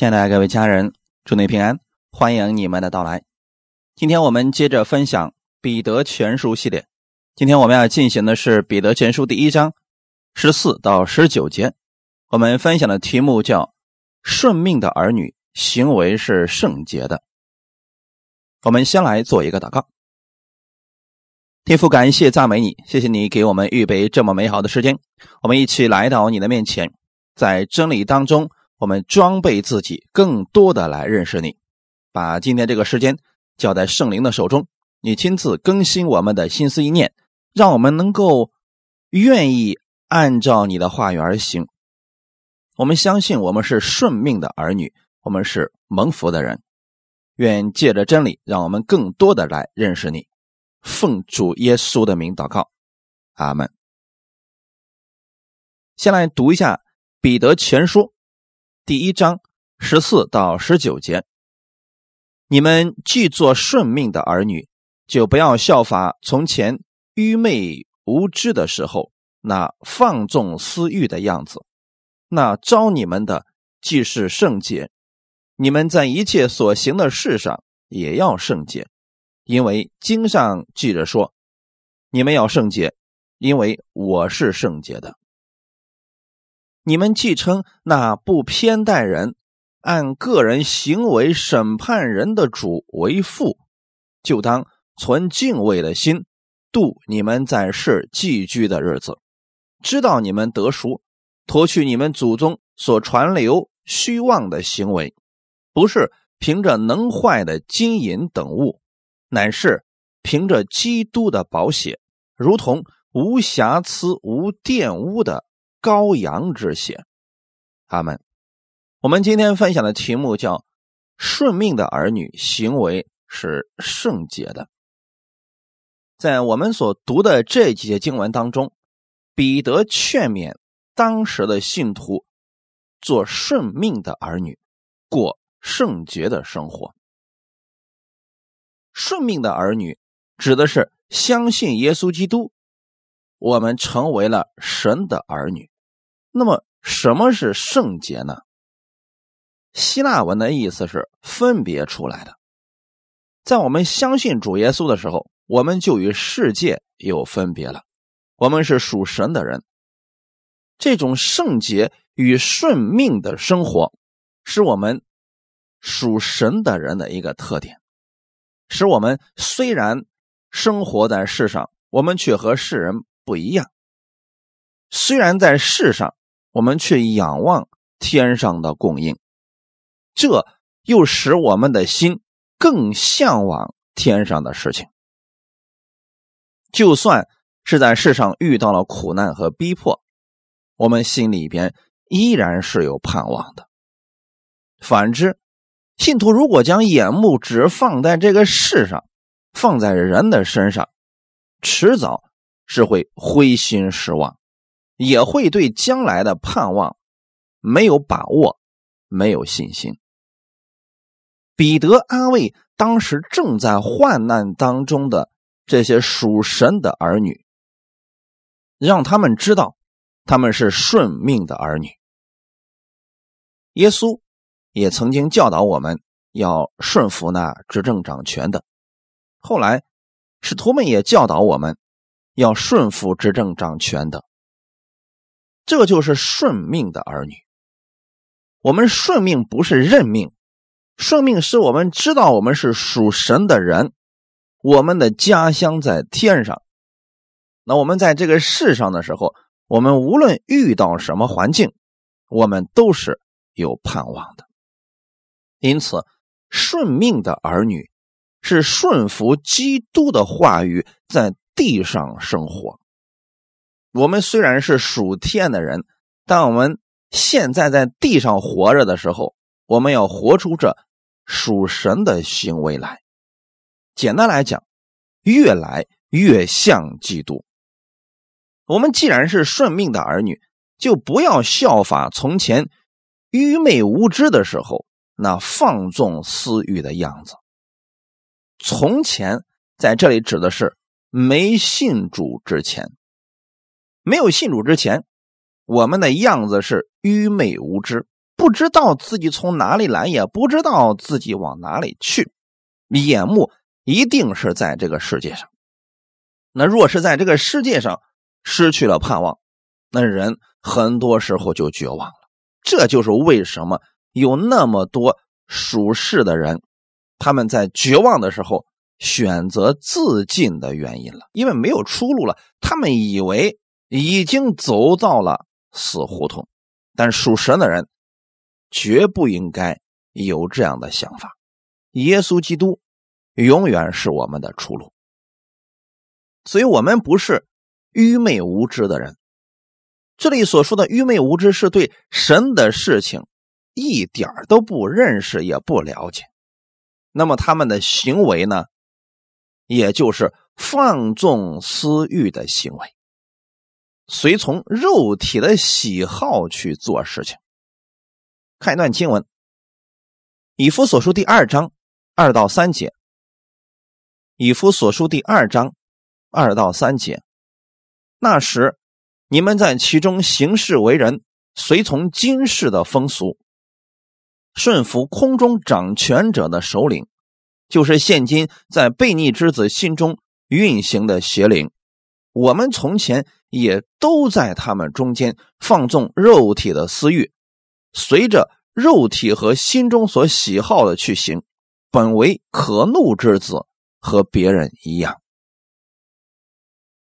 亲爱的各位家人，祝你平安，欢迎你们的到来。今天我们接着分享《彼得全书》系列。今天我们要进行的是《彼得全书》第一章十四到十九节。我们分享的题目叫“顺命的儿女行为是圣洁的”。我们先来做一个祷告。天父，感谢赞美你，谢谢你给我们预备这么美好的时间，我们一起来到你的面前，在真理当中。我们装备自己，更多的来认识你，把今天这个时间交在圣灵的手中，你亲自更新我们的心思意念，让我们能够愿意按照你的话语而行。我们相信我们是顺命的儿女，我们是蒙福的人。愿借着真理，让我们更多的来认识你。奉主耶稣的名祷告，阿门。先来读一下《彼得前书》。第一章十四到十九节，你们既做顺命的儿女，就不要效法从前愚昧无知的时候那放纵私欲的样子。那招你们的既是圣洁，你们在一切所行的事上也要圣洁，因为经上记着说：“你们要圣洁，因为我是圣洁的。”你们既称那不偏待人、按个人行为审判人的主为父，就当存敬畏的心度你们在世寄居的日子，知道你们得赎，脱去你们祖宗所传流虚妄的行为，不是凭着能坏的金银等物，乃是凭着基督的宝血，如同无瑕疵、无玷污的。羔羊之血，阿门。我们今天分享的题目叫“顺命的儿女行为是圣洁的”。在我们所读的这几节经文当中，彼得劝勉当时的信徒做顺命的儿女，过圣洁的生活。顺命的儿女指的是相信耶稣基督，我们成为了神的儿女。那么，什么是圣洁呢？希腊文的意思是分别出来的。在我们相信主耶稣的时候，我们就与世界有分别了。我们是属神的人。这种圣洁与顺命的生活，是我们属神的人的一个特点，使我们虽然生活在世上，我们却和世人不一样。虽然在世上，我们去仰望天上的供应，这又使我们的心更向往天上的事情。就算是在世上遇到了苦难和逼迫，我们心里边依然是有盼望的。反之，信徒如果将眼目只放在这个世上，放在人的身上，迟早是会灰心失望。也会对将来的盼望没有把握，没有信心。彼得安慰当时正在患难当中的这些属神的儿女，让他们知道他们是顺命的儿女。耶稣也曾经教导我们要顺服那执政掌权的，后来使徒们也教导我们要顺服执政掌权的。这就是顺命的儿女。我们顺命不是认命，顺命是我们知道我们是属神的人，我们的家乡在天上。那我们在这个世上的时候，我们无论遇到什么环境，我们都是有盼望的。因此，顺命的儿女是顺服基督的话语，在地上生活。我们虽然是属天的人，但我们现在在地上活着的时候，我们要活出这属神的行为来。简单来讲，越来越像基督。我们既然是顺命的儿女，就不要效法从前愚昧无知的时候那放纵私欲的样子。从前在这里指的是没信主之前。没有信主之前，我们的样子是愚昧无知，不知道自己从哪里来，也不知道自己往哪里去，眼目一定是在这个世界上。那若是在这个世界上失去了盼望，那人很多时候就绝望了。这就是为什么有那么多属世的人，他们在绝望的时候选择自尽的原因了，因为没有出路了。他们以为已经走到了死胡同，但属神的人绝不应该有这样的想法。耶稣基督永远是我们的出路。所以，我们不是愚昧无知的人。这里所说的愚昧无知，是对神的事情一点都不认识，也不了解。那么，他们的行为呢，也就是放纵私欲的行为，随从肉体的喜好去做事情。看一段经文，《以夫所书》第二章二到三节，《以夫所书》第二章。二到三节，那时你们在其中行事为人，随从今世的风俗，顺服空中掌权者的首领，就是现今在悖逆之子心中运行的邪灵。我们从前也都在他们中间放纵肉体的私欲，随着肉体和心中所喜好的去行，本为可怒之子，和别人一样。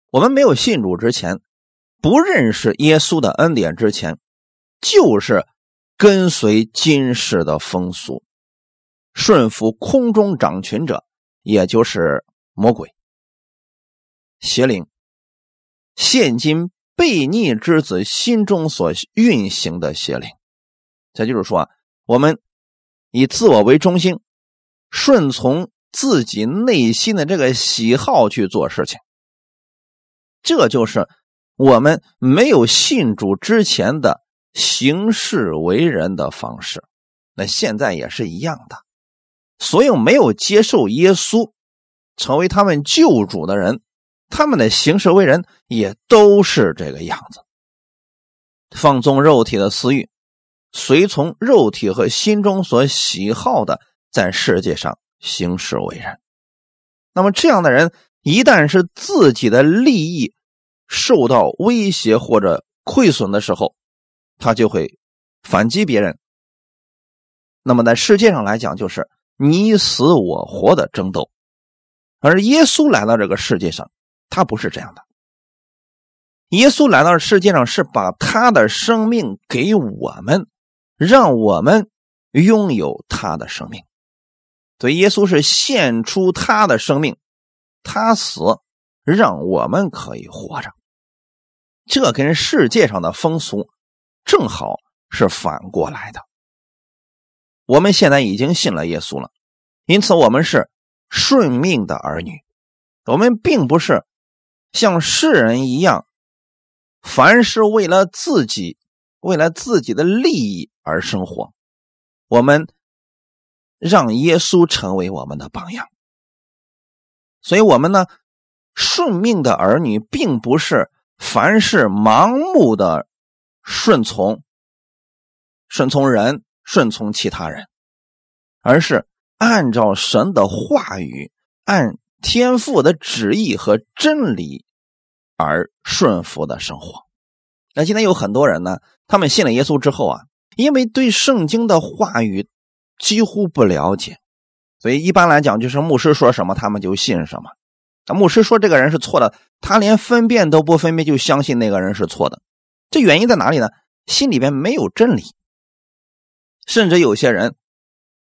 我们没有信主之前，不认识耶稣的恩典之前，就是跟随今世的风俗，顺服空中掌权者，也就是魔鬼、邪灵。现今悖逆之子心中所运行的邪灵，这就是说，我们以自我为中心，顺从自己内心的这个喜好去做事情。这就是我们没有信主之前的行事为人的方式，那现在也是一样的。所有没有接受耶稣成为他们救主的人，他们的行事为人也都是这个样子，放纵肉体的私欲，随从肉体和心中所喜好的，在世界上行事为人。那么这样的人。一旦是自己的利益受到威胁或者亏损的时候，他就会反击别人。那么在世界上来讲，就是你死我活的争斗。而耶稣来到这个世界上，他不是这样的。耶稣来到世界上是把他的生命给我们，让我们拥有他的生命。所以耶稣是献出他的生命。他死，让我们可以活着。这跟世界上的风俗正好是反过来的。我们现在已经信了耶稣了，因此我们是顺命的儿女。我们并不是像世人一样，凡是为了自己、为了自己的利益而生活。我们让耶稣成为我们的榜样。所以，我们呢，顺命的儿女，并不是凡是盲目的顺从、顺从人、顺从其他人，而是按照神的话语、按天父的旨意和真理而顺服的生活。那今天有很多人呢，他们信了耶稣之后啊，因为对圣经的话语几乎不了解。所以一般来讲，就是牧师说什么，他们就信什么。那牧师说这个人是错的，他连分辨都不分辨，就相信那个人是错的。这原因在哪里呢？心里边没有真理。甚至有些人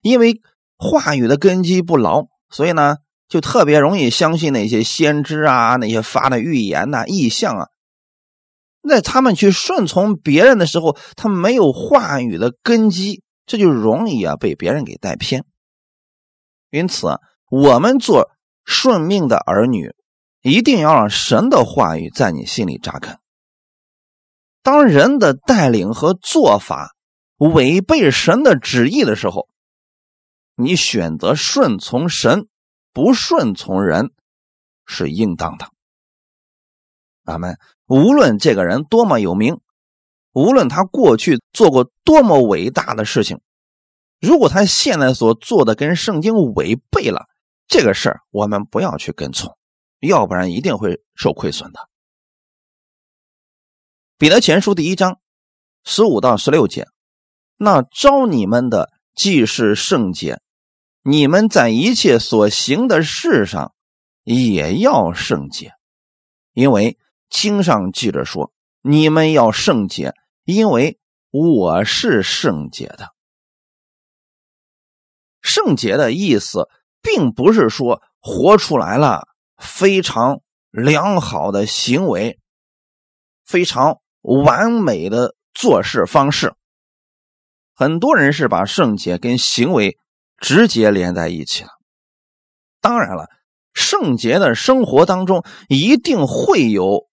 因为话语的根基不牢，所以呢，就特别容易相信那些先知啊、那些发的预言呐、异象啊。那他们去顺从别人的时候，他没有话语的根基，这就容易啊被别人给带偏。因此，我们做顺命的儿女，一定要让神的话语在你心里扎根。当人的带领和做法违背神的旨意的时候，你选择顺从神，不顺从人，是应当的。阿门。无论这个人多么有名，无论他过去做过多么伟大的事情，如果他现在所做的跟圣经违背了，这个事儿我们不要去跟从，要不然一定会受亏损的。彼得前书第一章十五到十六节，那招你们的既是圣洁，你们在一切所行的事上也要圣洁，因为经上记着说，你们要圣洁，因为我是圣洁的。圣洁的意思，并不是说活出来了非常良好的行为，非常。完美的做事方式，很多人是把圣洁跟行为直接连在一起了。当然了，圣洁的生活当中一定会有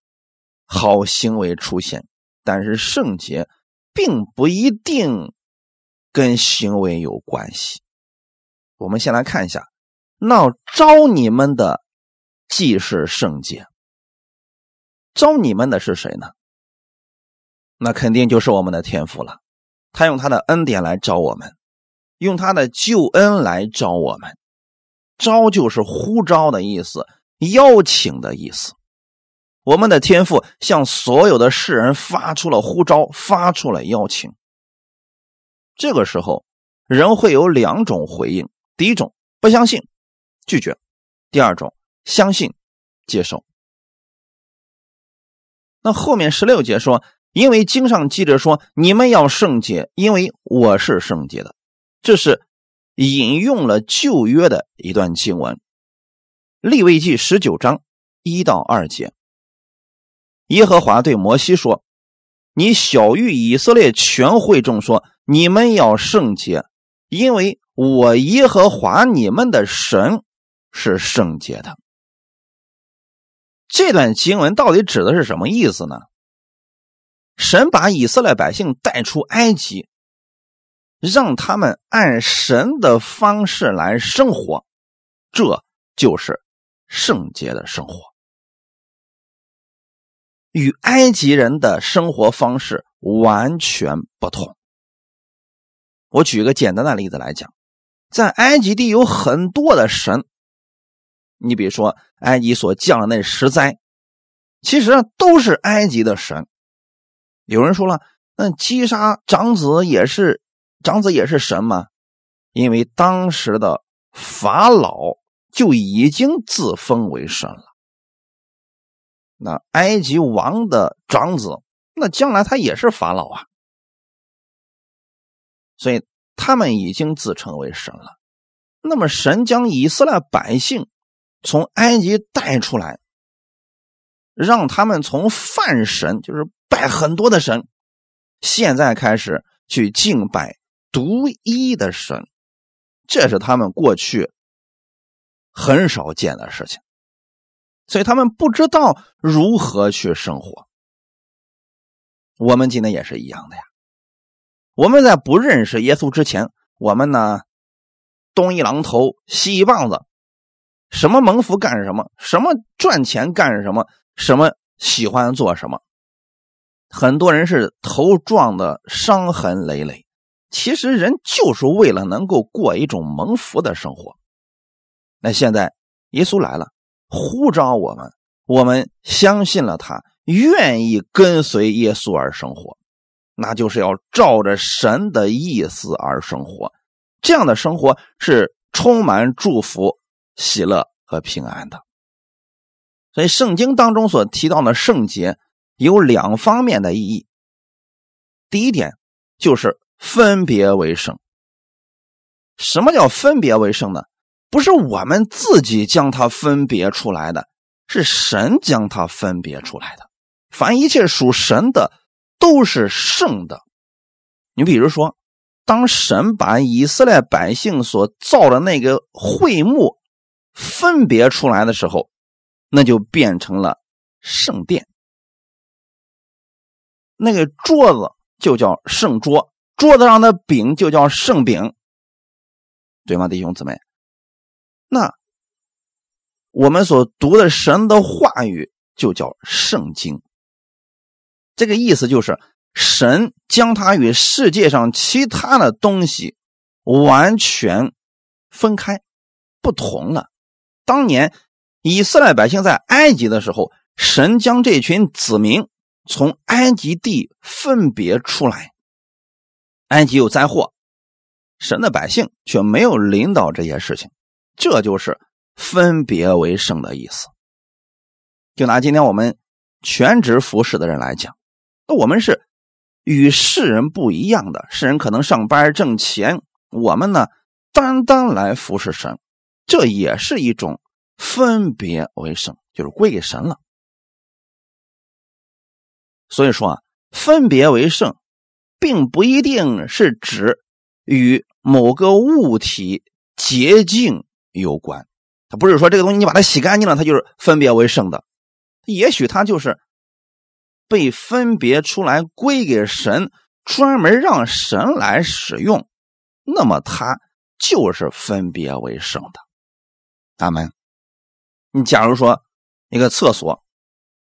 好行为出现，但是圣洁并不一定跟行为有关系。我们先来看一下，那招你们的既是圣洁，招你们的是谁呢？那肯定就是我们的天赋了，他用他的恩典来招我们，用他的救恩来招我们。招就是呼召的意思，邀请的意思。我们的天赋向所有的世人发出了呼召，发出了邀请。这个时候，人会有两种回应：第一种不相信，拒绝；第二种相信，接受。那后面十六节说。因为经上记着说：“你们要圣洁，因为我是圣洁的。”这是引用了旧约的一段经文，《立位记》十九章一到二节。耶和华对摩西说：“你小谕以色列全会众说：你们要圣洁，因为我耶和华你们的神是圣洁的。”这段经文到底指的是什么意思呢？神把以色列百姓带出埃及，让他们按神的方式来生活，这就是圣洁的生活，与埃及人的生活方式完全不同。我举一个简单的例子来讲，在埃及地有很多的神，你比如说埃及所降的那十灾，其实都是埃及的神。有人说了，那击杀长子也是长子也是神吗？因为当时的法老就已经自封为神了。那埃及王的长子，那将来他也是法老啊，所以他们已经自称为神了。那么神将以色列百姓从埃及带出来，让他们从犯神就是。拜很多的神，现在开始去敬拜独一的神，这是他们过去很少见的事情，所以他们不知道如何去生活。我们今天也是一样的呀。我们在不认识耶稣之前，我们呢东一榔头西一棒子，什么蒙福干什么，什么赚钱干什么，什么喜欢做什么。很多人是头撞的伤痕累累，其实人就是为了能够过一种蒙福的生活。那现在耶稣来了，呼召我们，我们相信了他，愿意跟随耶稣而生活，那就是要照着神的意思而生活。这样的生活是充满祝福、喜乐和平安的。所以圣经当中所提到的圣洁。有两方面的意义。第一点就是分别为圣。什么叫分别为圣呢？不是我们自己将它分别出来的，是神将它分别出来的。凡一切属神的都是圣的。你比如说，当神把以色列百姓所造的那个会幕分别出来的时候，那就变成了圣殿。那个桌子就叫圣桌，桌子上的饼就叫圣饼，对吗，弟兄姊妹？那我们所读的神的话语就叫圣经。这个意思就是神将它与世界上其他的东西完全分开，不同了。当年以色列百姓在埃及的时候，神将这群子民从埃及地分别出来，埃及有灾祸，神的百姓却没有领导这些事情，这就是分别为圣的意思。就拿今天我们全职服侍的人来讲，那我们是。与世人不一样的，世人可能上班挣钱，我们呢单单来服侍神，这也是一种分别为圣，就是归给神了。所以说啊，分别为圣，并不一定是指与某个物体洁净有关，它不是说这个东西你把它洗干净了，它就是分别为圣的，也许它就是。被分别出来归给神，专门让神来使用，那么它就是分别为圣的。阿门。你假如说一个厕所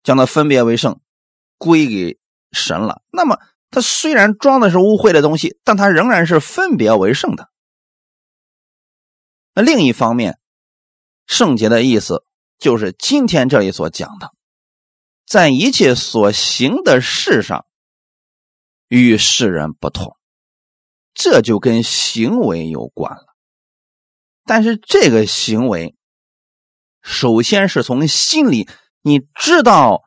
将它分别为圣，归给神了，那么它虽然装的是污秽的东西，但它仍然是分别为圣的。那另一方面，圣洁的意思就是今天这里所讲的。在一切所行的事上，与世人不同，这就跟行为有关了。但是这个行为，首先是从心里，你知道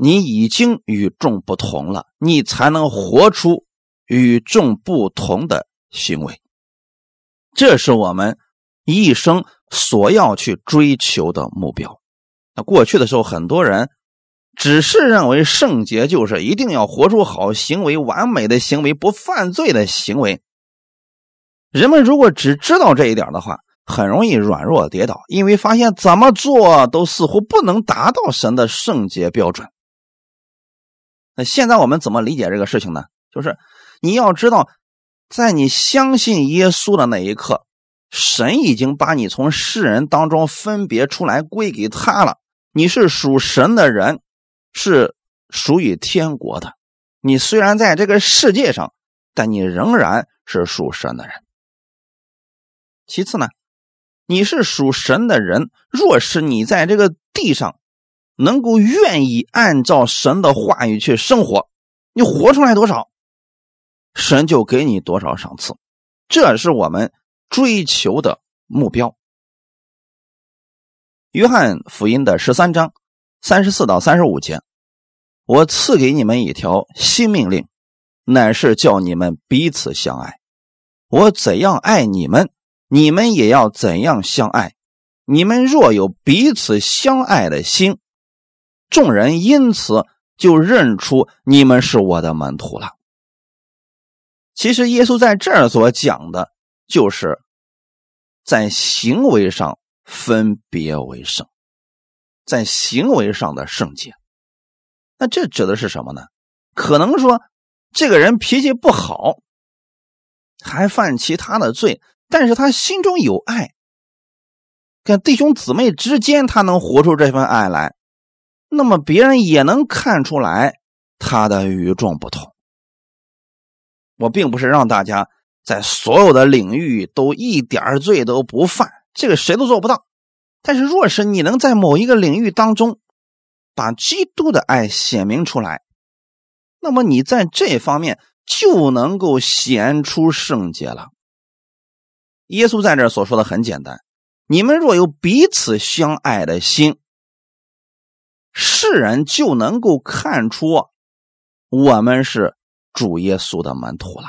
你已经与众不同了，你才能活出与众不同的行为。这是我们一生所要去追求的目标。那过去的时候，很多人。只是认为圣洁就是一定要活出好行为、完美的行为、不犯罪的行为。人们如果只知道这一点的话，很容易软弱跌倒，因为发现怎么做都似乎不能达到神的圣洁标准。现在我们怎么理解这个事情呢？就是你要知道，在你相信耶稣的那一刻，神已经把你从世人当中分别出来归给他了，你是属神的人。是属于天国的。你虽然在这个世界上，但你仍然是属神的人。其次呢，你是属神的人，若是你在这个地上能够愿意按照神的话语去生活，你活出来多少，神就给你多少赏赐。这是我们追求的目标。约翰福音的十三章。三十四到三十五节，我赐给你们一条新命令，乃是叫你们彼此相爱。我怎样爱你们，你们也要怎样相爱。你们若有彼此相爱的心，众人因此就认出你们是我的门徒了。其实耶稣在这儿所讲的，就是在行为上分别为圣。在行为上的圣洁，那这指的是什么呢？可能说这个人脾气不好，还犯其他的罪，但是他心中有爱，跟弟兄姊妹之间他能活出这份爱来，那么别人也能看出来他的与众不同。我并不是让大家在所有的领域都一点罪都不犯，这个谁都做不到。但是，若是你能在某一个领域当中把基督的爱显明出来，那么你在这方面就能够显出圣洁了。耶稣在这所说的很简单：你们若有彼此相爱的心，世人就能够看出我们是主耶稣的门徒了。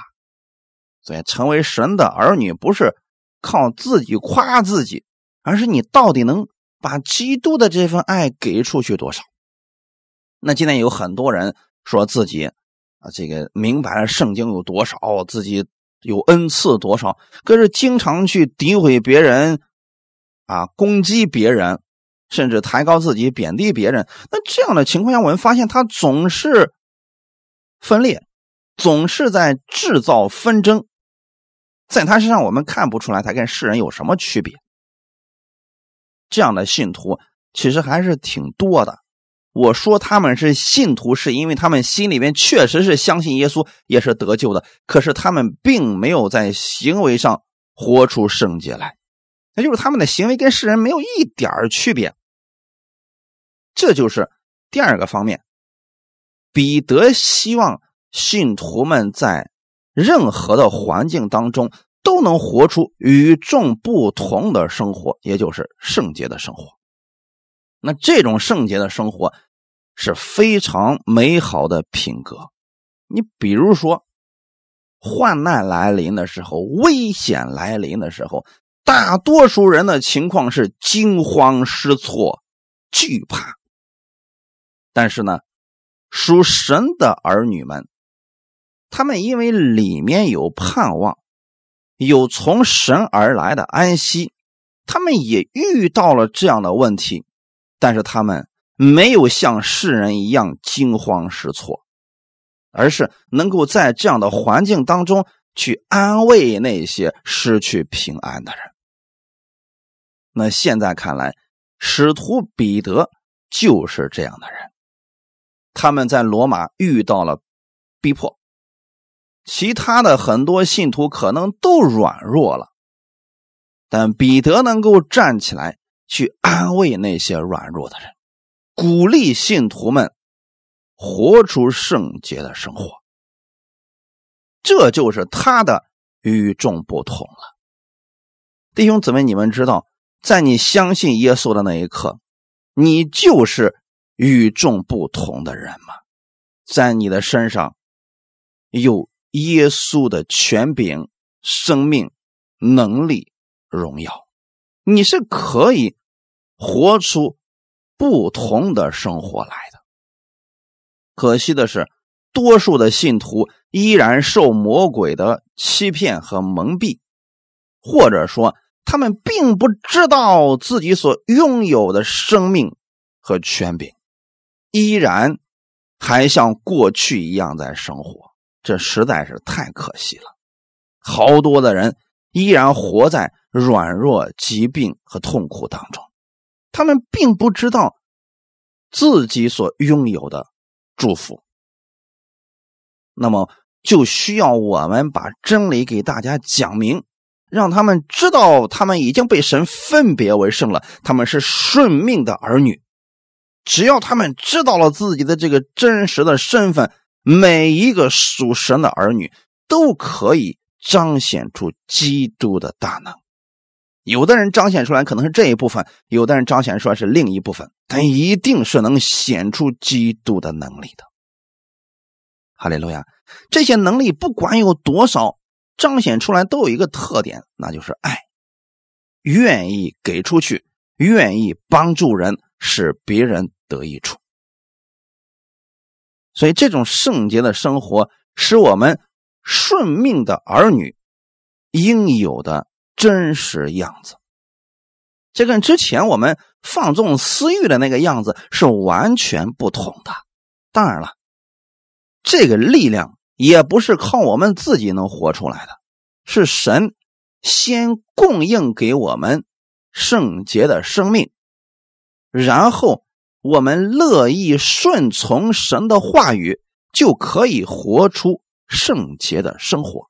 所以，成为神的儿女不是靠自己夸自己。而是你到底能把基督的这份爱给出去多少？那今天有很多人说自己啊，这个明白了圣经有多少，自己有恩赐多少，可是经常去诋毁别人，啊，攻击别人，甚至抬高自己，贬低别人。那这样的情况下，我们发现他总是分裂，总是在制造纷争，在他身上我们看不出来他跟世人有什么区别。这样的信徒其实还是挺多的，我说他们是信徒，是因为他们心里面确实是相信耶稣，也是得救的。可是他们并没有在行为上活出圣洁来，那就是他们的行为跟世人没有一点区别。这就是第二个方面。彼得希望信徒们在任何的环境当中都能活出与众不同的生活，也就是圣洁的生活。那这种圣洁的生活是非常美好的品格。你比如说，患难来临的时候，危险来临的时候，大多数人的情况是惊慌失措、惧怕。但是呢，属神的儿女们，他们因为里面有盼望，有从神而来的安息，他们也遇到了这样的问题。但是他们没有像世人一样惊慌失措，而是能够在这样的环境当中去安慰那些失去平安的人。那现在看来，使徒彼得就是这样的人。他们在罗马遇到了逼迫，其他的很多信徒可能都软弱了，但彼得能够站起来。去安慰那些软弱的人，鼓励信徒们活出圣洁的生活。这就是他的与众不同了。弟兄姊妹，你们知道，在你相信耶稣的那一刻，你就是与众不同的人吗？在你的身上有耶稣的权柄、生命、能力、荣耀，你是可以。活出不同的生活来的。可惜的是，多数的信徒依然受魔鬼的欺骗和蒙蔽，或者说，他们并不知道自己所拥有的生命和权柄，依然还像过去一样在生活。这实在是太可惜了。好多的人依然活在软弱、疾病和痛苦当中。他们并不知道自己所拥有的祝福，那么就需要我们把真理给大家讲明，让他们知道他们已经被神分别为圣了，他们是顺命的儿女。只要他们知道了自己的这个真实的身份，每一个属神的儿女都可以彰显出基督的大能。有的人彰显出来可能是这一部分，有的人彰显出来是另一部分，但一定是能显出基督的能力的。哈利路亚！这些能力不管有多少，彰显出来都有一个特点，那就是爱，愿意给出去，愿意帮助人，使别人得益处。所以，这种圣洁的生活是我们顺命的儿女应有的。真实样子，这跟之前我们放纵私欲的那个样子是完全不同的。当然了，这个力量也不是靠我们自己能活出来的，是神先供应给我们圣洁的生命，然后我们乐意顺从神的话语，就可以活出圣洁的生活。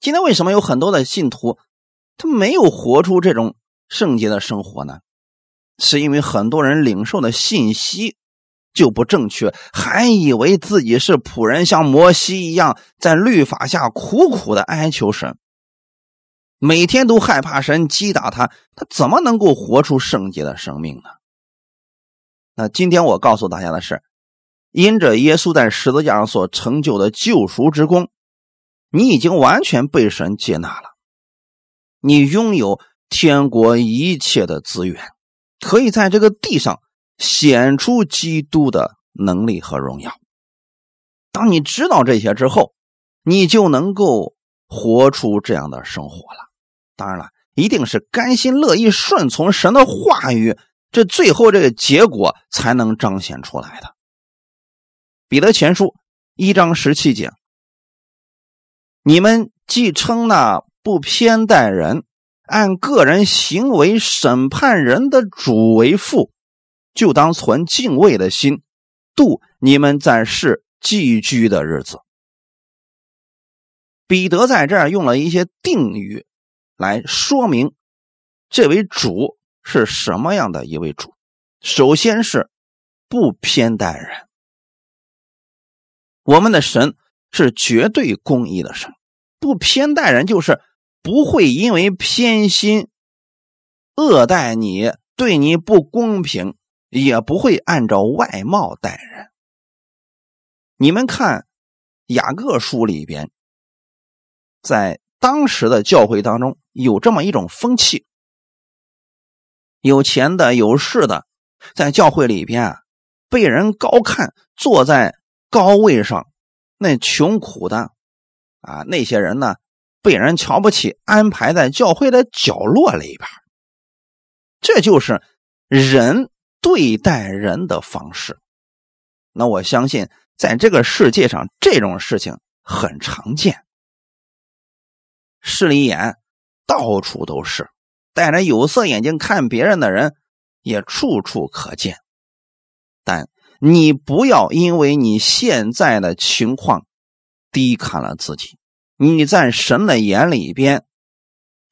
今天为什么有很多的信徒，他没有活出这种圣洁的生活呢？是因为很多人领受的信息就不正确，还以为自己是仆人，像摩西一样在律法下苦苦的哀求神，每天都害怕神击打他，他怎么能够活出圣洁的生命呢？那今天我告诉大家的是，因着耶稣在十字架上所成就的救赎之功。你已经完全被神接纳了，你拥有天国一切的资源，可以在这个地上显出基督的能力和荣耀。当你知道这些之后，你就能够活出这样的生活了。当然了，一定是甘心乐意顺从神的话语，这最后这个结果才能彰显出来的。彼得前书一章十七节。你们既称那不偏待人、按个人行为审判人的主为父，就当存敬畏的心，度你们在世寄居的日子。彼得在这儿用了一些定语来说明这位主是什么样的一位主。首先是不偏待人，我们的神是绝对公义的神，不偏待人就是不会因为偏心恶待你，对你不公平，也不会按照外貌待人。你们看雅各书里边。在当时的教会当中，有这么一种风气：有钱的、有势的，在教会里边啊，被人高看，坐在高位上；那穷苦的啊，那些人呢，被人瞧不起，安排在教会的角落里边。这就是人对待人的方式。那我相信，在这个世界上，这种事情很常见。势利眼到处都是，戴着有色眼镜看别人的人也处处可见。但你不要因为你现在的情况低看了自己，你在神的眼里边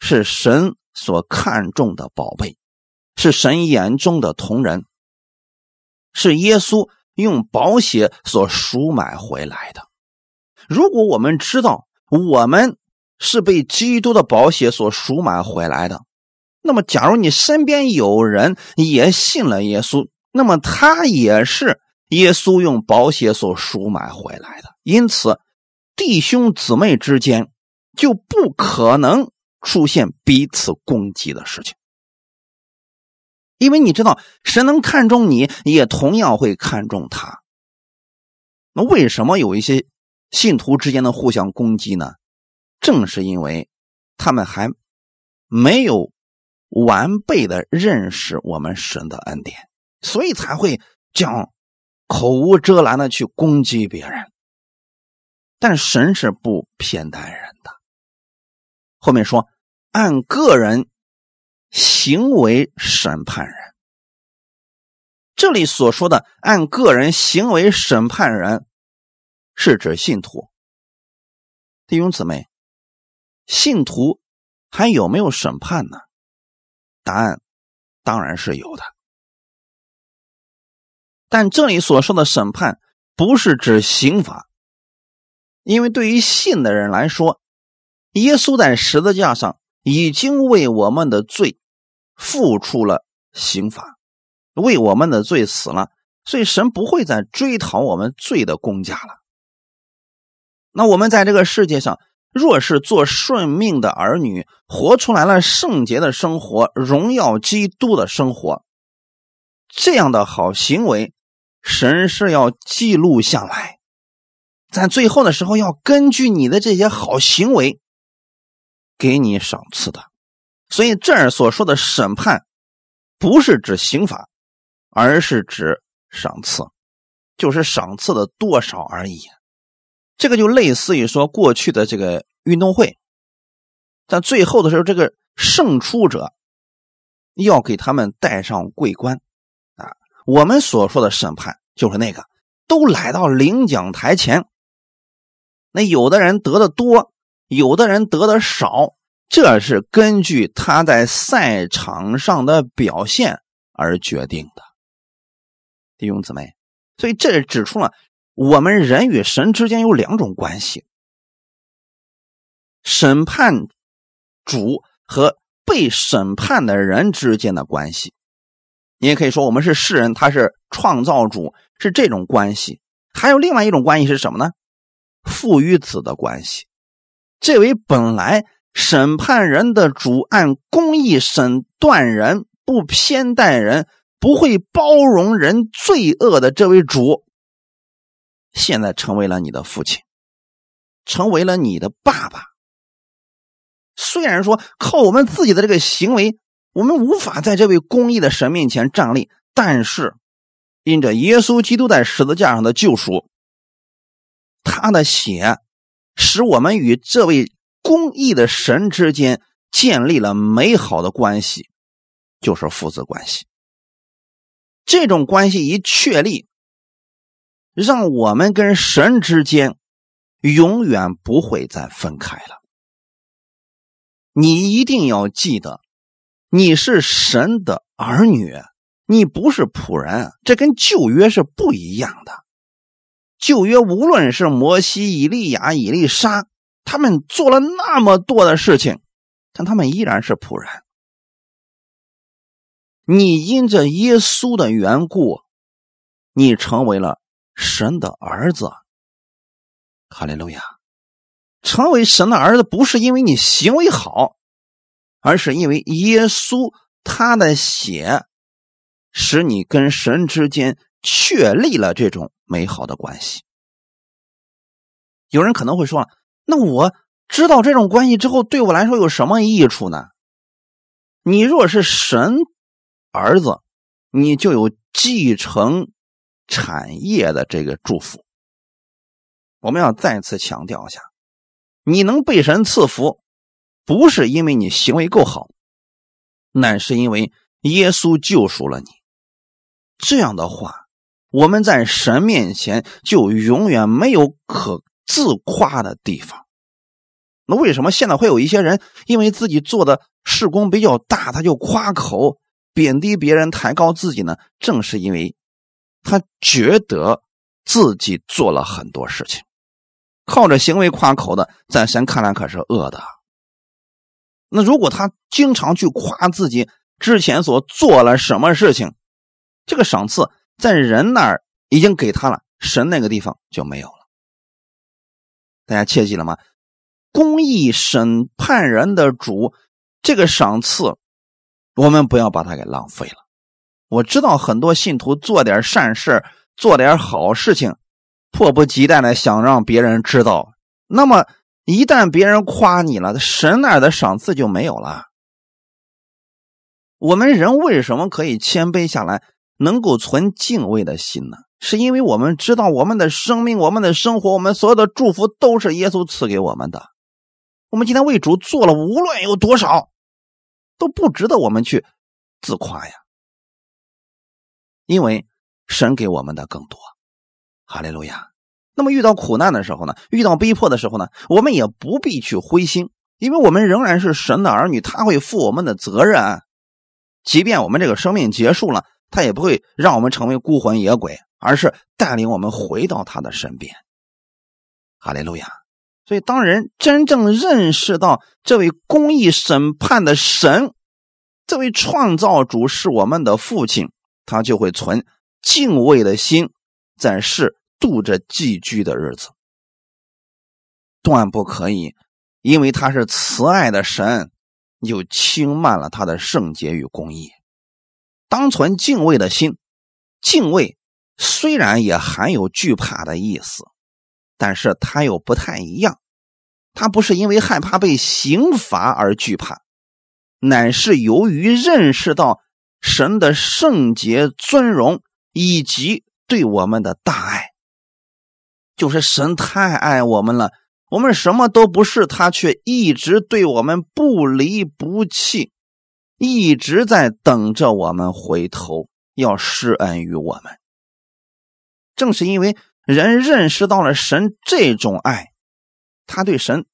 是神所看重的宝贝，是神眼中的同人，是耶稣用宝血所赎买回来的。如果我们知道我们。是被基督的宝血所赎买回来的。那么，假如你身边有人也信了耶稣，那么他也是耶稣用宝血所赎买回来的。因此，弟兄姊妹之间就不可能出现彼此攻击的事情，因为你知道，神能看中你，也同样会看中他。那为什么有一些信徒之间的互相攻击呢？正是因为他们还没有完备的认识我们神的恩典，所以才会讲口无遮拦的去攻击别人。但神是不偏待人的。后面说按个人行为审判人，这里所说的按个人行为审判人，是指信徒弟兄姊妹。信徒还有没有审判呢？答案当然是有的。但这里所说的审判不是指刑罚，因为对于信的人来说，耶稣在十字架上已经为我们的罪付出了刑罚，为我们的罪死了，所以神不会再追讨我们罪的公价了。那我们在这个世界上。若是做顺命的儿女，活出来了圣洁的生活，荣耀基督的生活，这样的好行为，神是要记录下来，在最后的时候要根据你的这些好行为，给你赏赐的。所以这儿所说的审判，不是指刑罚，而是指赏赐，就是赏赐的多少而已。这个就类似于说过去的这个运动会，在最后的时候，这个胜出者要给他们戴上桂冠啊。我们所说的审判就是那个，都来到领奖台前，那有的人得的多，有的人得的少，这是根据他在赛场上的表现而决定的，弟兄姊妹。所以这指出了。我们人与神之间有两种关系：审判主和被审判的人之间的关系。你也可以说，我们是世人，他是创造主，是这种关系。还有另外一种关系是什么呢？父与子的关系。这位本来审判人的主，按公义审断人，不偏待人，不会包容人罪恶的这位主。现在成为了你的父亲，成为了你的爸爸。虽然说靠我们自己的这个行为，我们无法在这位公义的神面前站立，但是因着耶稣基督在十字架上的救赎，他的血使我们与这位公义的神之间建立了美好的关系，就是父子关系。这种关系一确立，让我们跟神之间永远不会再分开了。你一定要记得，你是神的儿女，你不是仆人，这跟旧约是不一样的。旧约无论是摩西、以利亚、以利沙，他们做了那么多的事情，但他们依然是仆人。你因着耶稣的缘故，你成为了神的儿子。哈利路亚！成为神的儿子不是因为你行为好，而是因为耶稣他的血使你跟神之间确立了这种美好的关系。有人可能会说：“那我知道这种关系之后，对我来说有什么益处呢？”你若是神。儿子，你就有继承产业的这个祝福。我们要再次强调一下，你能被神赐福，不是因为你行为够好，乃是因为耶稣救赎了你。这样的话，我们在神面前就永远没有可自夸的地方。那为什么现在会有一些人因为自己做的事工比较大，他就夸口？贬低别人、抬高自己呢？正是因为他觉得自己做了很多事情，靠着行为夸口的，在神看来可是恶的。那如果他经常去夸自己之前所做了什么事情，这个赏赐在人那儿已经给他了，神那个地方就没有了。大家切记了吗？公义审判人的主，这个赏赐。我们不要把它给浪费了。我知道很多信徒做点善事，做点好事情，迫不及待的想让别人知道。那么一旦别人夸你了，神那的赏赐就没有了。我们人为什么可以谦卑下来，能够存敬畏的心呢？是因为我们知道我们的生命、我们的生活、我们所有的祝福都是耶稣赐给我们的。我们今天为主做了，无论有多少。都不值得我们去自夸呀，因为神给我们的更多，哈利路亚。那么遇到苦难的时候呢，遇到逼迫的时候呢，我们也不必去灰心，因为我们仍然是神的儿女，他会负我们的责任。即便我们这个生命结束了，他也不会让我们成为孤魂野鬼，而是带领我们回到他的身边，哈利路亚。所以，当人真正认识到这位公义审判的神，这位创造主是我们的父亲，他就会存敬畏的心，在世度着寄居的日子。断不可以，因为他是慈爱的神，就轻慢了他的圣洁与公义。当存敬畏的心，敬畏虽然也含有惧怕的意思。但是他又不太一样，他不是因为害怕被刑罚而惧怕，乃是由于认识到神的圣洁、尊荣以及对我们的大爱，就是神太爱我们了，我们什么都不是，他却一直对我们不离不弃，一直在等着我们回头，要施恩于我们。正是因为。人认识到了神这种爱，他对神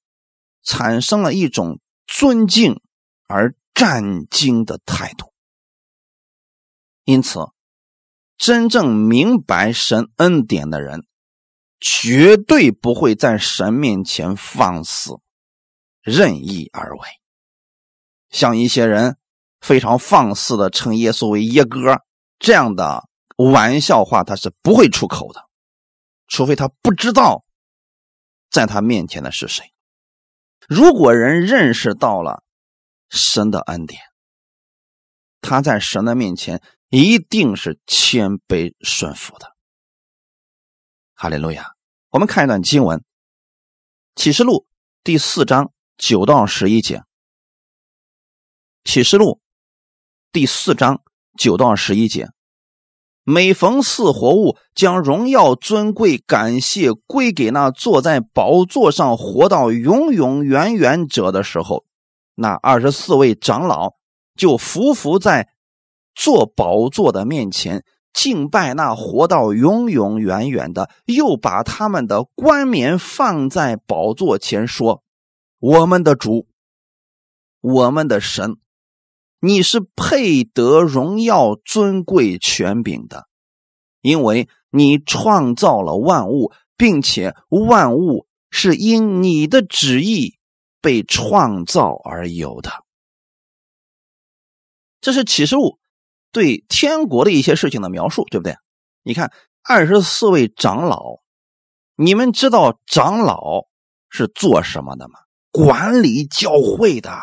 产生了一种尊敬而战惊的态度。因此，真正明白神恩典的人，绝对不会在神面前放肆、任意而为。像一些人非常放肆的称耶稣为耶哥，这样的玩笑话，他是不会出口的。除非他不知道，在他面前的是谁。如果人认识到了神的恩典，他在神的面前一定是谦卑顺服的。哈利路亚！我们看一段经文，《启示录》第四章九到十一节，《启示录》第四章九到十一节。每逢四活物将荣耀、尊贵、感谢归给那坐在宝座上活到永永远远者的时候，那二十四位长老就伏伏在坐宝座的面前，敬拜那活到永永远远的，又把他们的冠冕放在宝座前，说：“我们的主，我们的神，你是配得荣耀、尊贵、权柄的，因为你创造了万物，并且万物是因你的旨意被创造而有的。”这是启示录。对天国的一些事情的描述，对不对？你看二十四位长老，你们知道长老是做什么的吗？管理教会的。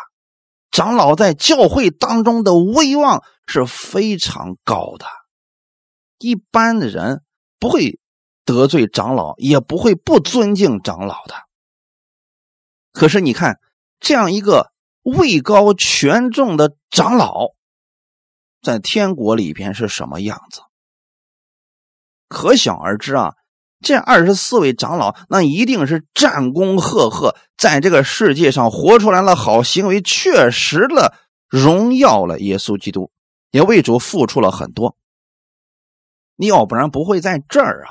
长老在教会当中的威望是非常高的，一般的人不会得罪长老，也不会不尊敬长老的。可是你看这样一个位高权重的长老。在天国里边是什么样子？可想而知啊！这二十四位长老，那一定是战功赫赫，在这个世界上活出来了好行为，确实了荣耀了耶稣基督，也为主付出了很多。要不然不会在这儿啊！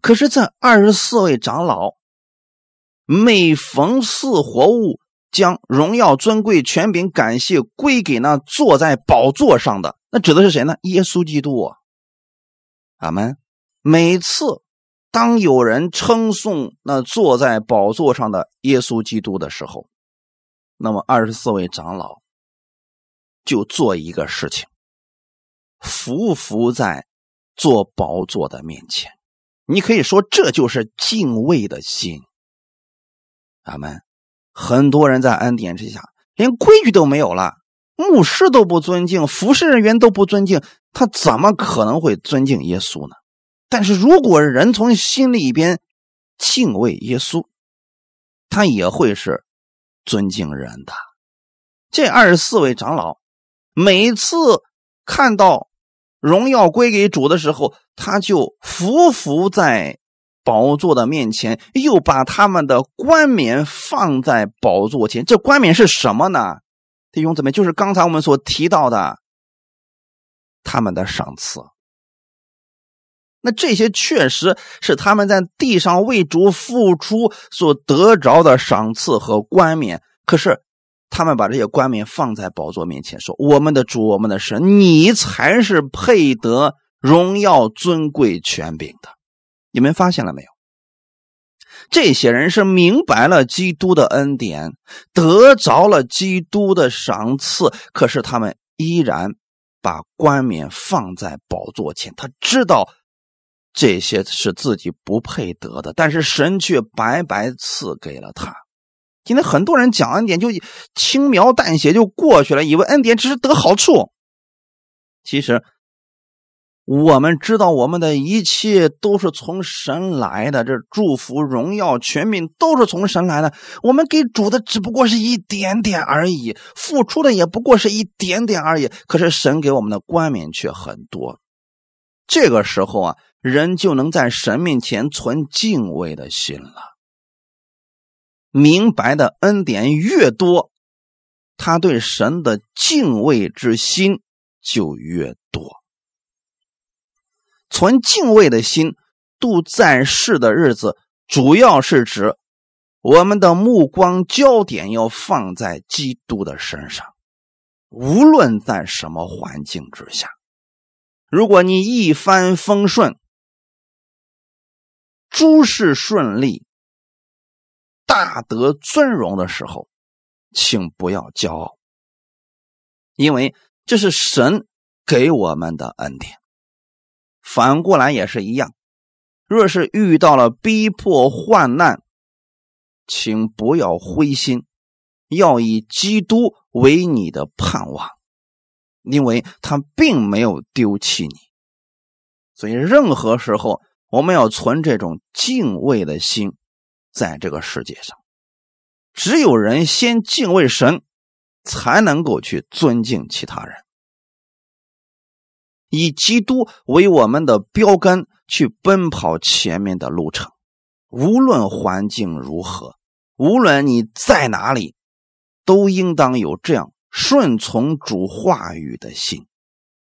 可是这二十四位长老，每逢四活物。将荣耀、尊贵、权柄、感谢归给那坐在宝座上的，那指的是谁呢？耶稣基督啊！阿门。每次当有人称颂那坐在宝座上的耶稣基督的时候，那么二十四位长老就做一个事情：伏伏在坐宝座的面前。你可以说，这就是敬畏的心。阿门。很多人在恩典之下，连规矩都没有了，牧师都不尊敬，服侍人员都不尊敬，他怎么可能会尊敬耶稣呢？但是如果人从心里边敬畏耶稣，他也会是尊敬人的。这二十四位长老，每次看到荣耀归给主的时候，他就伏伏在。宝座的面前，又把他们的冠冕放在宝座前。这冠冕是什么呢？弟兄姊妹，就是刚才我们所提到的他们的赏赐。那这些确实是他们在地上为主付出所得着的赏赐和冠冕。可是他们把这些冠冕放在宝座面前，说：“我们的主，我们的神，你才是配得荣耀、尊贵、权柄的。”你们发现了没有？这些人是明白了基督的恩典，得着了基督的赏赐，可是他们依然把冠冕放在宝座前。他知道这些是自己不配得的，但是神却白白赐给了他。今天很多人讲恩典就轻描淡写就过去了，以为恩典只是得好处，其实。我们知道，我们的一切都是从神来的，这祝福、荣耀、权柄都是从神来的。我们给主的只不过是一点点而已，付出的也不过是一点点而已。可是神给我们的冠冕却很多。这个时候啊，人就能在神面前存敬畏的心了。明白的恩典越多，他对神的敬畏之心就越多。存敬畏的心度在世的日子，主要是指我们的目光焦点要放在基督的身上。无论在什么环境之下，如果你一帆风顺、诸事顺利、大得尊荣的时候，请不要骄傲，因为这是神给我们的恩典。反过来也是一样，若是遇到了逼迫患难，请不要灰心，要以基督为你的盼望，因为他并没有丢弃你。所以任何时候，我们要存这种敬畏的心，在这个世界上，只有人先敬畏神，才能够去尊敬其他人。以基督为我们的标杆去奔跑前面的路程，无论环境如何，无论你在哪里，都应当有这样顺从主话语的心。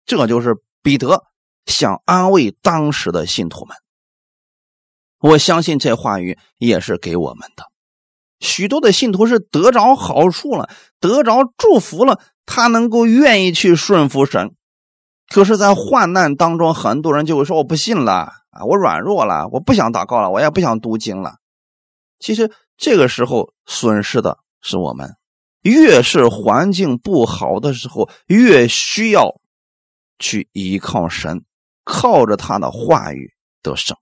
这就是彼得想安慰当时的信徒们。我相信这话语也是给我们的。许多的信徒是得着好处了，得着祝福了，他能够愿意去顺服神。可是，在患难当中，很多人就会说：“我不信了啊，我软弱了，我不想祷告了，我也不想读经了。”其实，这个时候损失的是我们。越是环境不好的时候，越需要去依靠神，靠着他的话语得胜。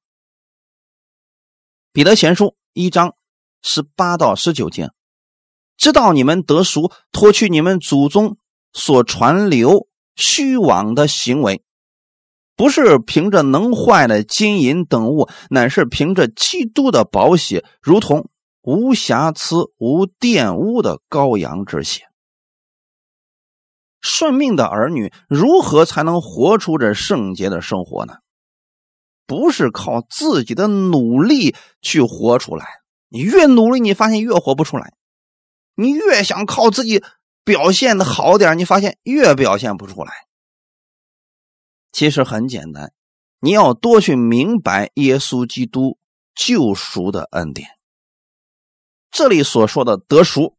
彼得前书一章十八到十九节，知道你们得赎，脱去你们祖宗所传流。虚妄的行为，不是凭着能坏的金银等物，乃是凭着基督的宝血，如同无瑕疵、无玷污的羔羊之血。顺命的儿女如何才能活出这圣洁的生活呢？不是靠自己的努力去活出来，你越努力，你发现越活不出来；你越想靠自己。表现的好点，你发现越表现不出来。其实很简单，你要多去明白耶稣基督救赎的恩典。这里所说的得赎，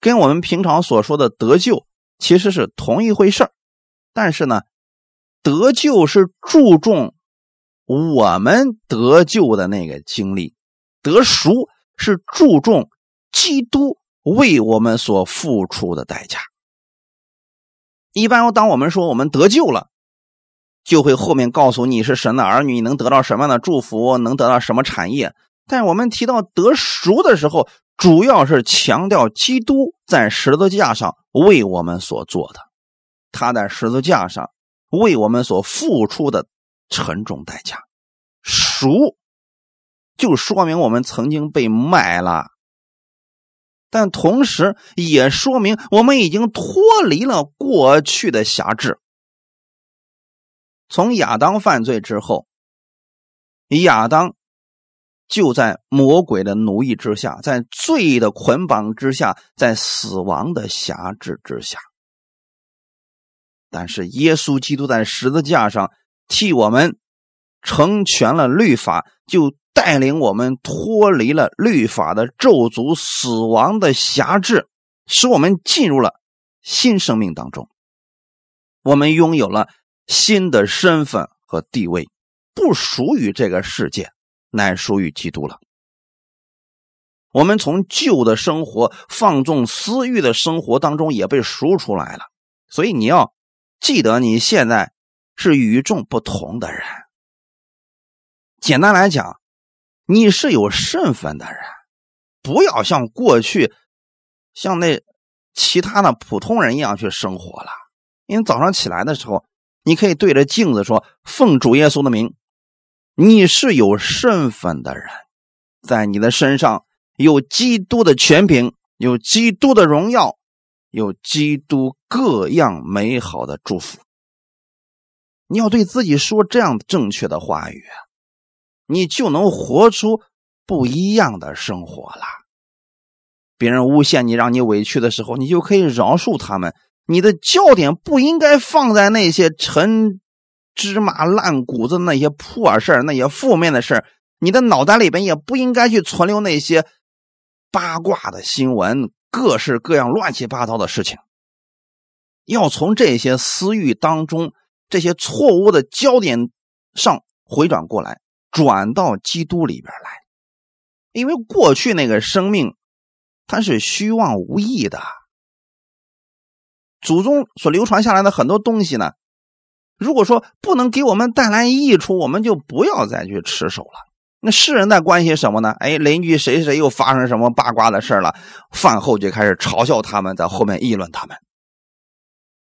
跟我们平常所说的得救其实是同一回事但是呢，得救是注重我们得救的那个经历，得赎是注重基督。为我们所付出的代价。一般，当我们说我们得救了，就会后面告诉你是神的儿女，你能得到什么样的祝福，能得到什么产业。但我们提到得赎的时候，主要是强调基督在十字架上为我们所做的，他在十字架上为我们所付出的沉重代价。赎就说明我们曾经被卖了。但同时也说明我们已经脱离了过去的辖制。从亚当犯罪之后，亚当就在魔鬼的奴役之下，在罪的捆绑之下，在死亡的辖制之下。但是耶稣基督在十字架上替我们成全了律法，就。带领我们脱离了律法的咒诅、死亡的辖制，使我们进入了新生命当中。我们拥有了新的身份和地位，不属于这个世界，乃属于基督了。我们从旧的生活、放纵私欲的生活当中也被赎出来了。所以你要记得，你现在是与众不同的人。简单来讲。你是有身份的人，不要像过去像那其他的普通人一样去生活了。因为早上起来的时候，你可以对着镜子说：“奉主耶稣的名，你是有身份的人，在你的身上有基督的权柄，有基督的荣耀，有基督各样美好的祝福。”你要对自己说这样正确的话语。你就能活出不一样的生活了。别人诬陷你、让你委屈的时候，你就可以饶恕他们。你的焦点不应该放在那些陈芝麻烂谷子、那些破事、那些负面的事。你的脑袋里边也不应该去存留那些八卦的新闻、各式各样乱七八糟的事情。要从这些私欲当中、这些错误的焦点上回转过来。转到基督里边来，因为过去那个生命，它是虚妄无益的。祖宗所流传下来的很多东西呢，如果说不能给我们带来益处，我们就不要再去持守了。那世人在关心什么呢？哎，邻居谁谁又发生什么八卦的事了？饭后就开始嘲笑他们，在后面议论他们。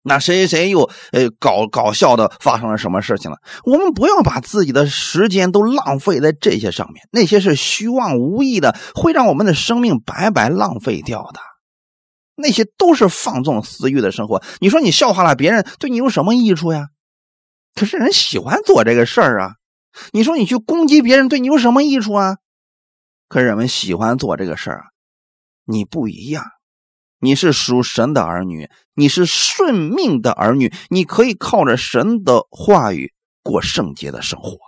那谁谁又呃搞搞笑的发生了什么事情了？我们不要把自己的时间都浪费在这些上面，那些是虚妄无益的，会让我们的生命白白浪费掉的。那些都是放纵私欲的生活。你说你笑话了别人，对你有什么益处呀？可是人喜欢做这个事儿啊。你说你去攻击别人，对你有什么益处啊？可是人们喜欢做这个事儿啊。你不一样。你是属神的儿女，你是顺命的儿女，你可以靠着神的话语过圣洁的生活。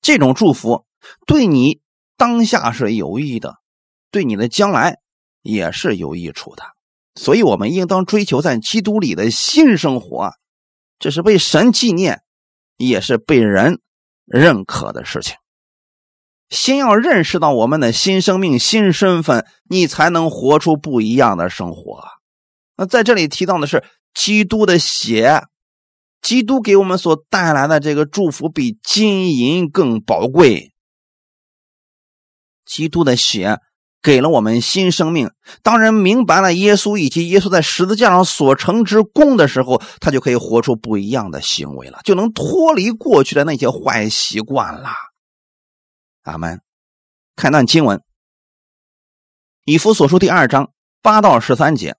这种祝福对你当下是有益的，对你的将来也是有益处的。所以，我们应当追求在基督里的新生活，这是被神纪念，也是被人认可的事情。先要认识到我们的新生命、新身份，你才能活出不一样的生活。那在这里提到的是基督的血，基督给我们所带来的这个祝福比金银更宝贵。基督的血给了我们新生命。当人明白了耶稣以及耶稣在十字架上所成之功的时候，他就可以活出不一样的行为了，就能脱离过去的那些坏习惯了。阿门。看段经文，《以弗所书》第二章八到十三节：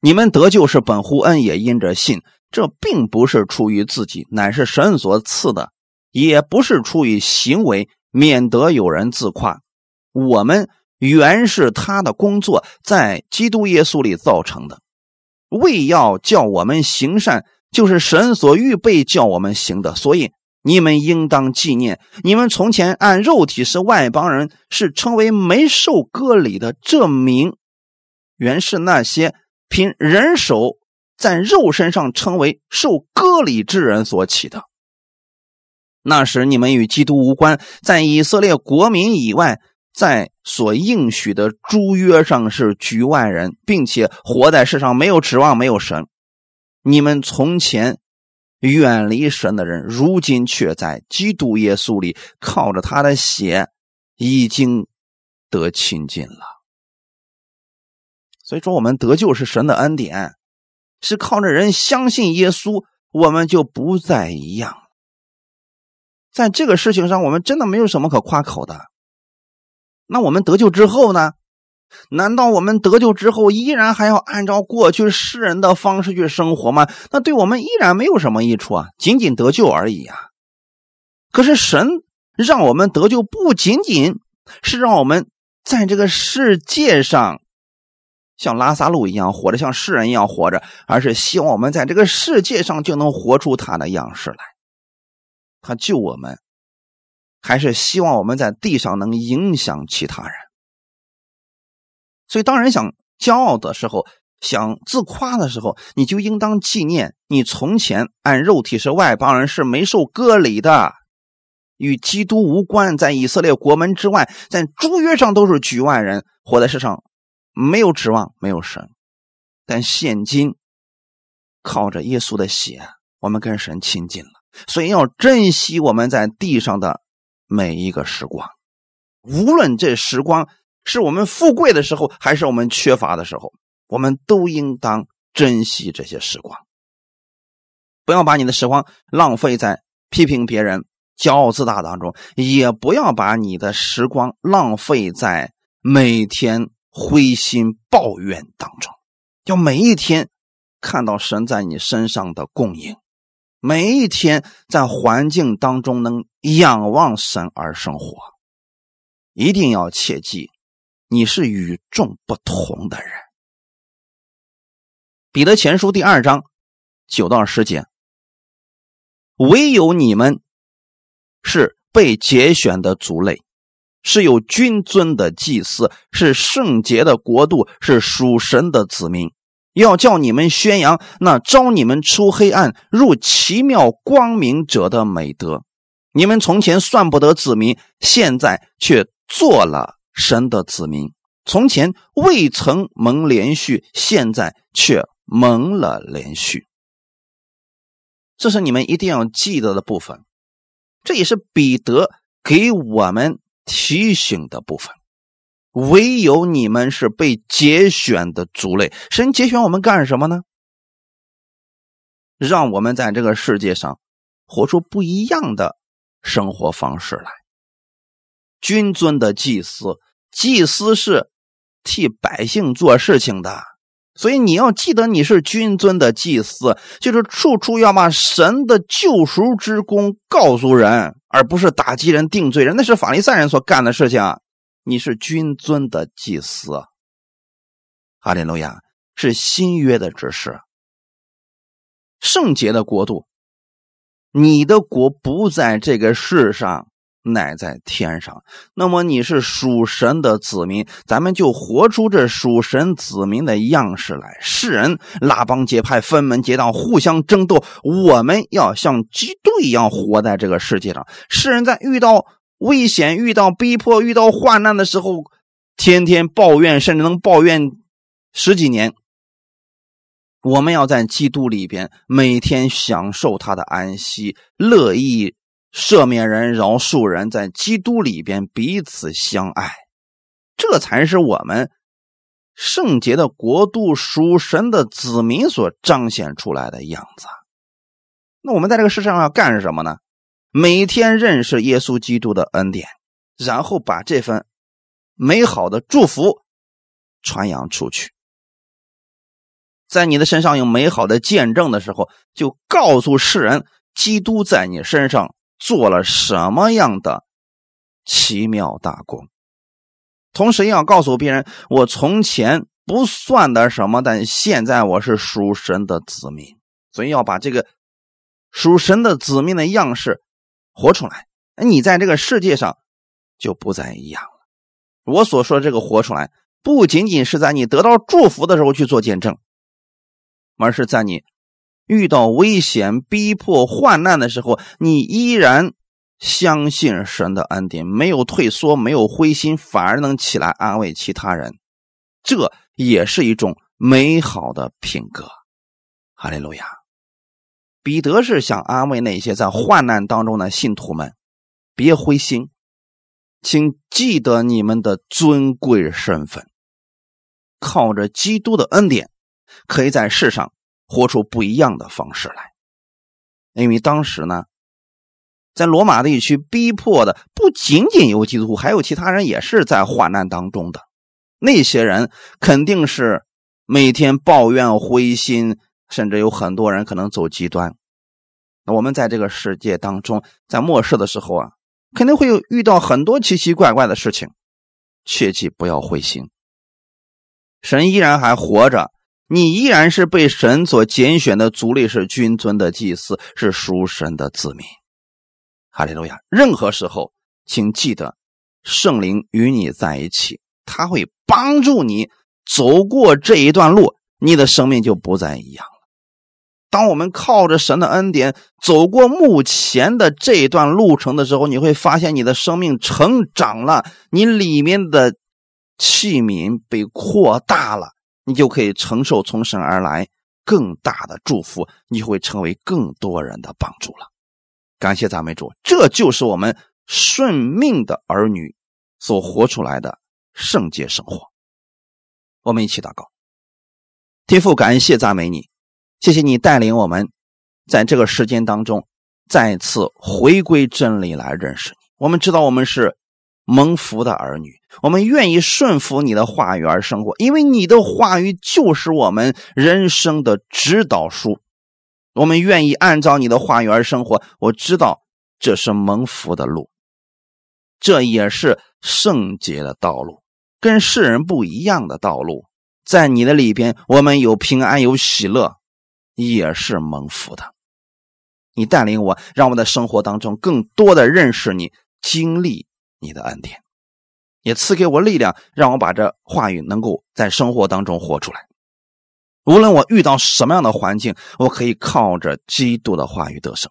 你们得救是本乎恩，也因着信。这并不是出于自己，乃是神所赐的；也不是出于行为，免得有人自夸。我们原是他的工作，在基督耶稣里造成的，为要叫我们行善，就是神所预备叫我们行的。所以。你们应当纪念，你们从前按肉体是外邦人，是称为没受割礼的。这名原是那些凭人手在肉身上称为受割礼之人所起的。那时你们与基督无关，在以色列国民以外，在所应许的诸约上是局外人，并且活在世上没有指望，没有神。你们从前。远离神的人，如今却在基督耶稣里靠着他的血，已经得亲近了。所以说，我们得救是神的恩典，是靠着人相信耶稣，我们就不再一样。在这个事情上，我们真的没有什么可夸口的。那我们得救之后呢？难道我们得救之后依然还要按照过去世人的方式去生活吗？那对我们依然没有什么益处啊，仅仅得救而已啊。可是神让我们得救，不仅仅是让我们在这个世界上像拉萨路一样活着，像世人一样活着，而是希望我们在这个世界上就能活出他的样式来。他救我们，还是希望我们在地上能影响其他人。所以，当人想骄傲的时候，想自夸的时候，你就应当纪念你从前按肉体是外邦人，是没受割礼的，与基督无关，在以色列国门之外，在诸约上都是局外人，活在世上没有指望，没有神。但现今靠着耶稣的血，我们跟神亲近了，所以要珍惜我们在地上的每一个时光，无论这时光。是我们富贵的时候，还是我们缺乏的时候，我们都应当珍惜这些时光。不要把你的时光浪费在批评别人、骄傲自大当中，也不要把你的时光浪费在每天灰心抱怨当中。要每一天看到神在你身上的供应，每一天在环境当中能仰望神而生活。一定要切记。你是与众不同的人。彼得前书第二章九到十节，唯有你们是被节选的族类，是有君尊的祭司，是圣洁的国度，是属神的子民。要叫你们宣扬那招你们出黑暗入奇妙光明者的美德。你们从前算不得子民，现在却做了。神的子民从前未曾蒙连续，现在却蒙了连续。这是你们一定要记得的部分，这也是彼得给我们提醒的部分。唯有你们是被节选的族类，神节选我们干什么呢？让我们在这个世界上活出不一样的生活方式来。君尊的祭司。祭司是替百姓做事情的，所以你要记得你是君尊的祭司，就是处处要把神的救赎之功告诉人，而不是打击人、定罪人，那是法利赛人所干的事情。你是君尊的祭司，哈利路亚，是新约的指示。圣洁的国度，你的国不在这个世上。乃在天上。那么你是属神的子民，咱们就活出这属神子民的样式来。世人拉帮结派、分门结党、互相争斗，我们要像基督一样活在这个世界上。世人在遇到危险、遇到逼迫、遇到患难的时候，天天抱怨，甚至能抱怨十几年。我们要在基督里边，每天享受他的安息，乐意。赦免人、饶恕人，在基督里边彼此相爱，这才是我们圣洁的国度、属神的子民所彰显出来的样子。那我们在这个世上要干什么呢？每天认识耶稣基督的恩典，然后把这份美好的祝福传扬出去。在你的身上有美好的见证的时候，就告诉世人，基督在你身上。做了什么样的奇妙大功？同时要告诉别人，我从前不算的什么，但现在我是属神的子民，所以要把这个属神的子民的样式活出来。你在这个世界上就不再一样了。我所说的这个活出来，不仅仅是在你得到祝福的时候去做见证，而是在你。遇到危险、逼迫、患难的时候，你依然相信神的恩典，没有退缩，没有灰心，反而能起来安慰其他人，这也是一种美好的品格。哈利路亚！彼得是想安慰那些在患难当中的信徒们，别灰心，请记得你们的尊贵身份，靠着基督的恩典，可以在世上。活出不一样的方式来，因为当时呢，在罗马地区逼迫的不仅仅有基督徒，还有其他人也是在患难当中的。那些人肯定是每天抱怨、灰心，甚至有很多人可能走极端。那我们在这个世界当中，在末世的时候啊，肯定会有遇到很多奇奇怪怪的事情，切记不要灰心，神依然还活着。你依然是被神所拣选的族类，是君尊的祭司，是属神的子民。哈利路亚！任何时候，请记得圣灵与你在一起，他会帮助你走过这一段路，你的生命就不再一样了。当我们靠着神的恩典走过目前的这一段路程的时候，你会发现你的生命成长了，你里面的器皿被扩大了。你就可以承受从神而来更大的祝福，你会成为更多人的帮助了。感谢赞美主，这就是我们顺命的儿女所活出来的圣洁生活。我们一起祷告，天父，感谢赞美你，谢谢你带领我们在这个时间当中再次回归真理来认识你。我们知道我们是。蒙福的儿女，我们愿意顺服你的话语而生活，因为你的话语就是我们人生的指导书。我们愿意按照你的话语而生活。我知道这是蒙福的路，这也是圣洁的道路，跟世人不一样的道路。在你的里边，我们有平安，有喜乐，也是蒙福的。你带领我，让我们的生活当中更多的认识你，经历。你的恩典，也赐给我力量，让我把这话语能够在生活当中活出来。无论我遇到什么样的环境，我可以靠着基督的话语得胜。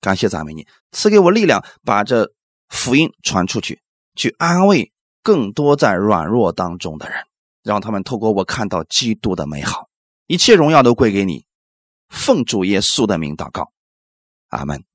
感谢赞美你，赐给我力量，把这福音传出去，去安慰更多在软弱当中的人，让他们透过我看到基督的美好。一切荣耀都归给你，奉主耶稣的名祷告，阿门。